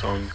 see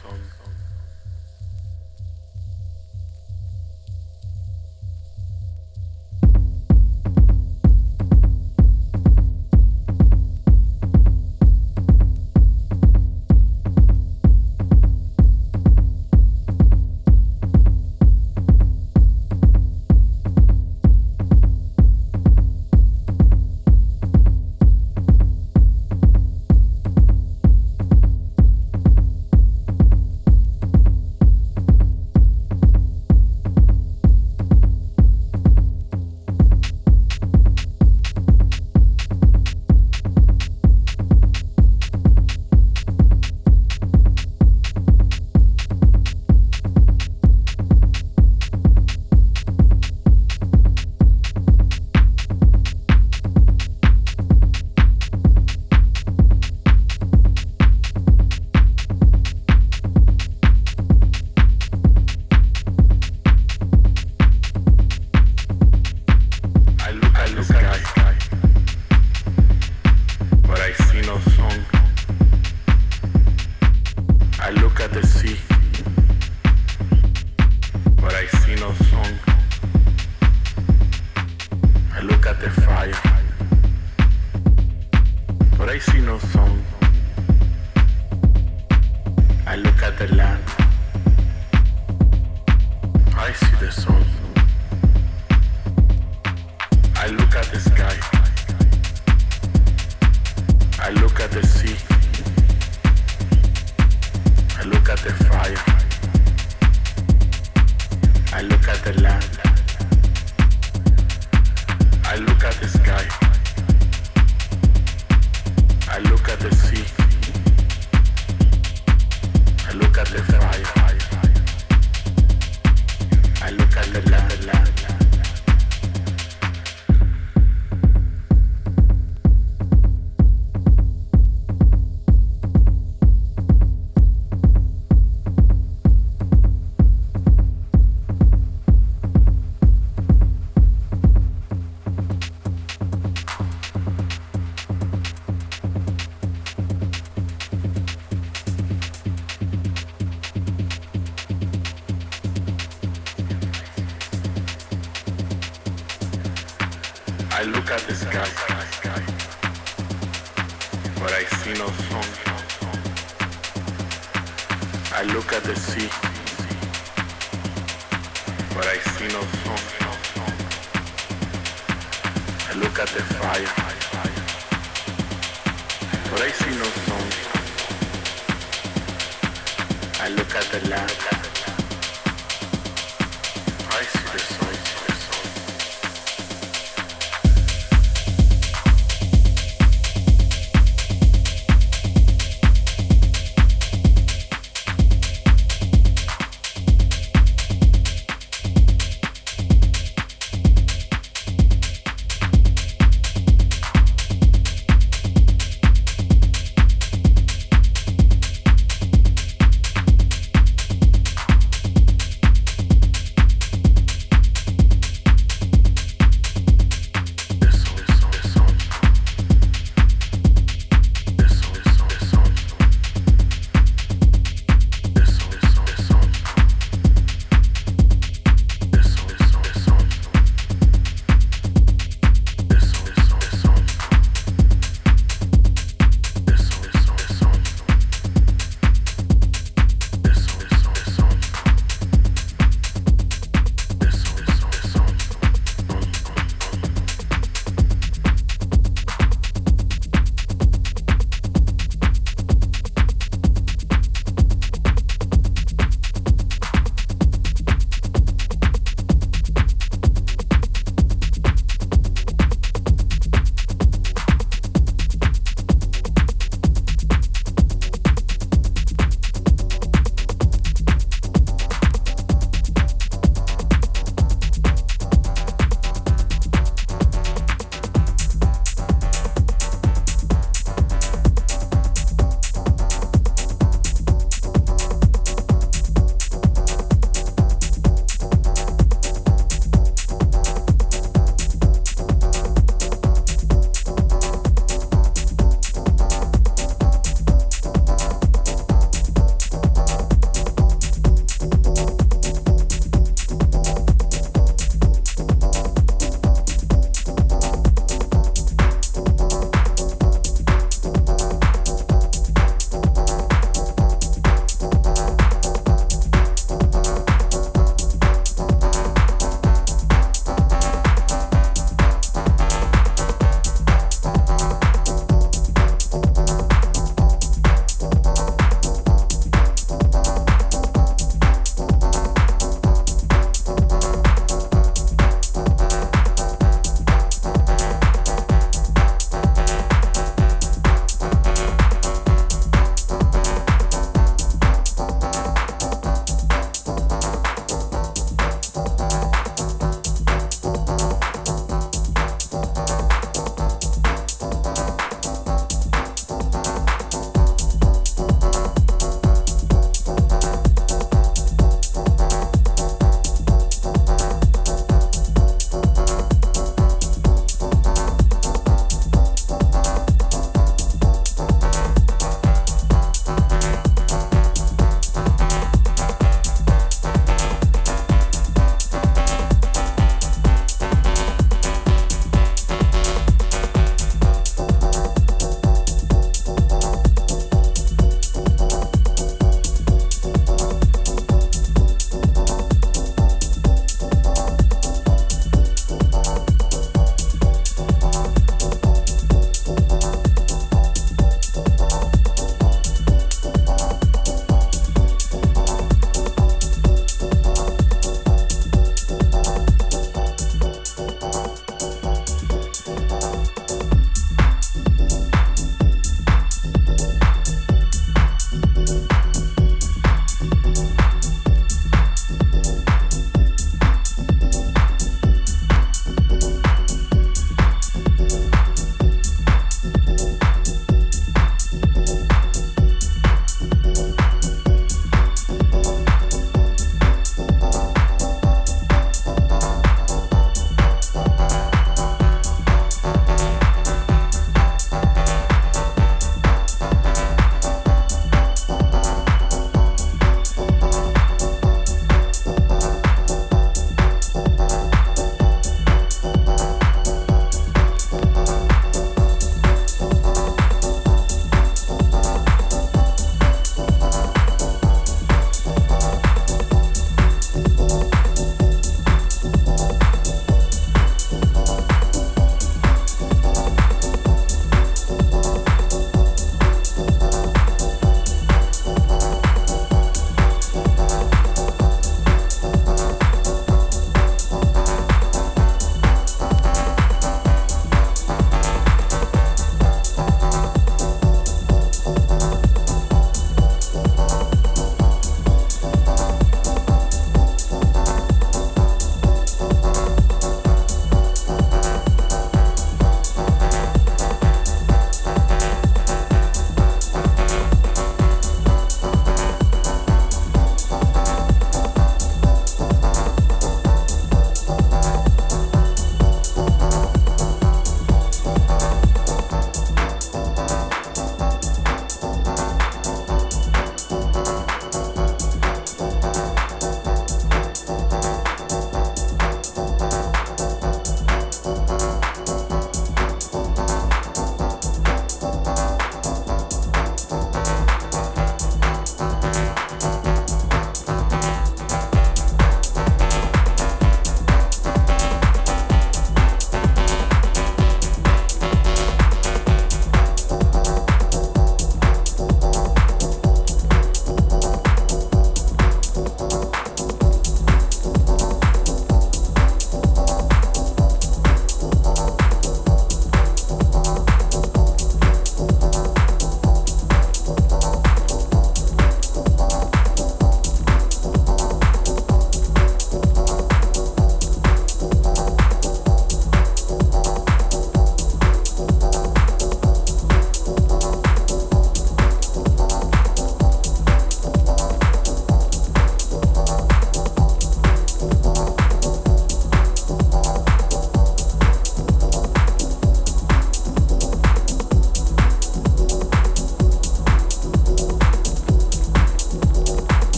I look at the land.